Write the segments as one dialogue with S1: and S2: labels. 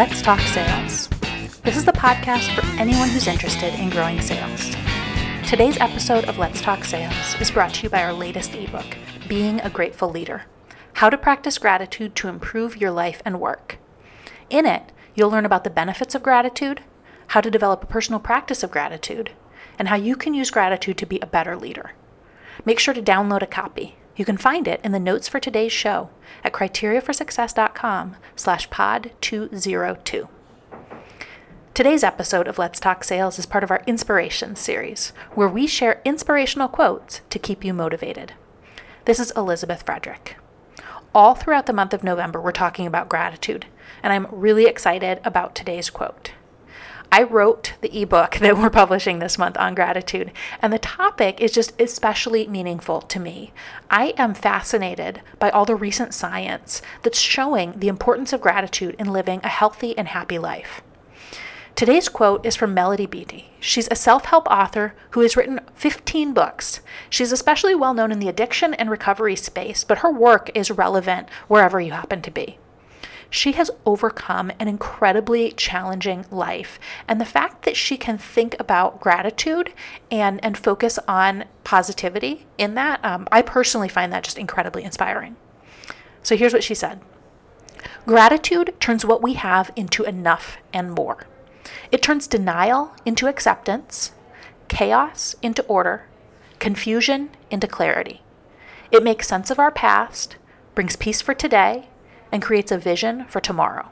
S1: Let's Talk Sales. This is the podcast for anyone who's interested in growing sales. Today's episode of Let's Talk Sales is brought to you by our latest ebook, Being a Grateful Leader How to Practice Gratitude to Improve Your Life and Work. In it, you'll learn about the benefits of gratitude, how to develop a personal practice of gratitude, and how you can use gratitude to be a better leader. Make sure to download a copy. You can find it in the notes for today's show at criteriaforsuccess.com slash pod 202. Today's episode of Let's Talk Sales is part of our Inspiration series, where we share inspirational quotes to keep you motivated. This is Elizabeth Frederick. All throughout the month of November, we're talking about gratitude, and I'm really excited about today's quote. I wrote the ebook that we're publishing this month on gratitude, and the topic is just especially meaningful to me. I am fascinated by all the recent science that's showing the importance of gratitude in living a healthy and happy life. Today's quote is from Melody Beattie. She's a self help author who has written 15 books. She's especially well known in the addiction and recovery space, but her work is relevant wherever you happen to be she has overcome an incredibly challenging life. And the fact that she can think about gratitude and, and focus on positivity in that, um, I personally find that just incredibly inspiring. So here's what she said Gratitude turns what we have into enough and more. It turns denial into acceptance, chaos into order, confusion into clarity. It makes sense of our past, brings peace for today, and creates a vision for tomorrow.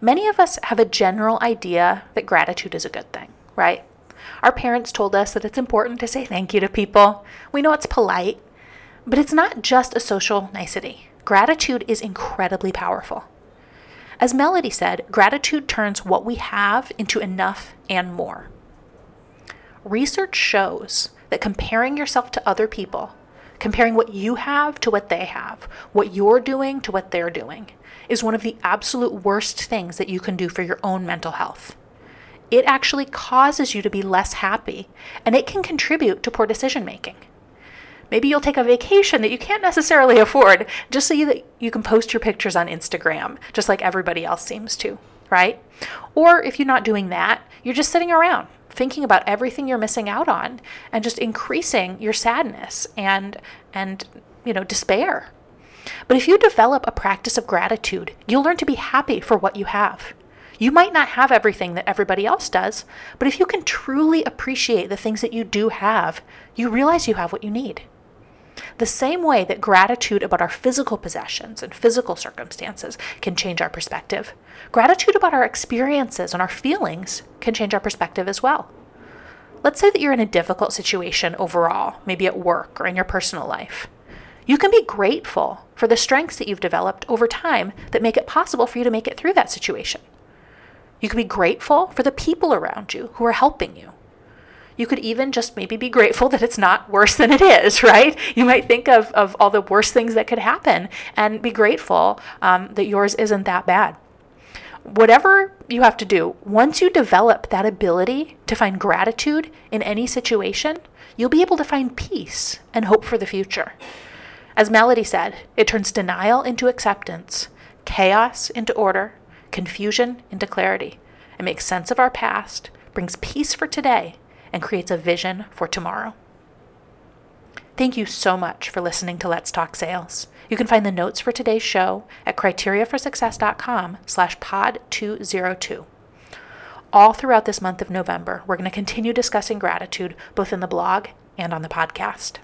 S1: Many of us have a general idea that gratitude is a good thing, right? Our parents told us that it's important to say thank you to people. We know it's polite, but it's not just a social nicety. Gratitude is incredibly powerful. As Melody said, gratitude turns what we have into enough and more. Research shows that comparing yourself to other people comparing what you have to what they have, what you're doing to what they're doing, is one of the absolute worst things that you can do for your own mental health. It actually causes you to be less happy, and it can contribute to poor decision making. Maybe you'll take a vacation that you can't necessarily afford just so you, that you can post your pictures on Instagram, just like everybody else seems to, right? Or if you're not doing that, you're just sitting around thinking about everything you're missing out on and just increasing your sadness and and you know despair. But if you develop a practice of gratitude, you'll learn to be happy for what you have. You might not have everything that everybody else does, but if you can truly appreciate the things that you do have, you realize you have what you need. The same way that gratitude about our physical possessions and physical circumstances can change our perspective, gratitude about our experiences and our feelings can change our perspective as well. Let's say that you're in a difficult situation overall, maybe at work or in your personal life. You can be grateful for the strengths that you've developed over time that make it possible for you to make it through that situation. You can be grateful for the people around you who are helping you. You could even just maybe be grateful that it's not worse than it is, right? You might think of, of all the worst things that could happen and be grateful um, that yours isn't that bad. Whatever you have to do, once you develop that ability to find gratitude in any situation, you'll be able to find peace and hope for the future. As Melody said, it turns denial into acceptance, chaos into order, confusion into clarity. It makes sense of our past, brings peace for today, and creates a vision for tomorrow. Thank you so much for listening to Let's Talk Sales. You can find the notes for today's show at criteriaforsuccess.com slash pod 202. All throughout this month of November, we're going to continue discussing gratitude both in the blog and on the podcast.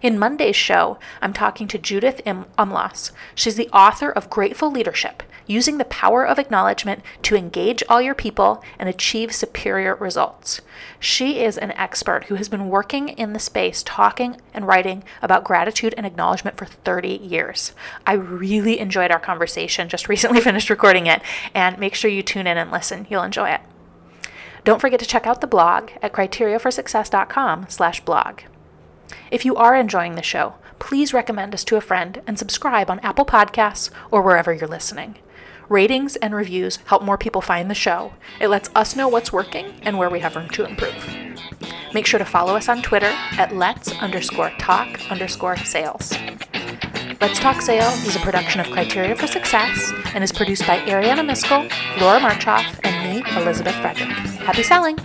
S1: In Monday's show, I'm talking to Judith Umlas. She's the author of Grateful Leadership using the power of acknowledgement to engage all your people and achieve superior results. She is an expert who has been working in the space talking and writing about gratitude and acknowledgement for 30 years. I really enjoyed our conversation, just recently finished recording it, and make sure you tune in and listen. You'll enjoy it. Don't forget to check out the blog at criteriaforsuccess.com/blog. If you are enjoying the show, please recommend us to a friend and subscribe on Apple Podcasts or wherever you're listening. Ratings and reviews help more people find the show. It lets us know what's working and where we have room to improve. Make sure to follow us on Twitter at let's underscore talk underscore sales. Let's Talk Sales is a production of Criteria for Success and is produced by Ariana Miskell, Laura Marchoff, and me, Elizabeth Frederick. Happy selling!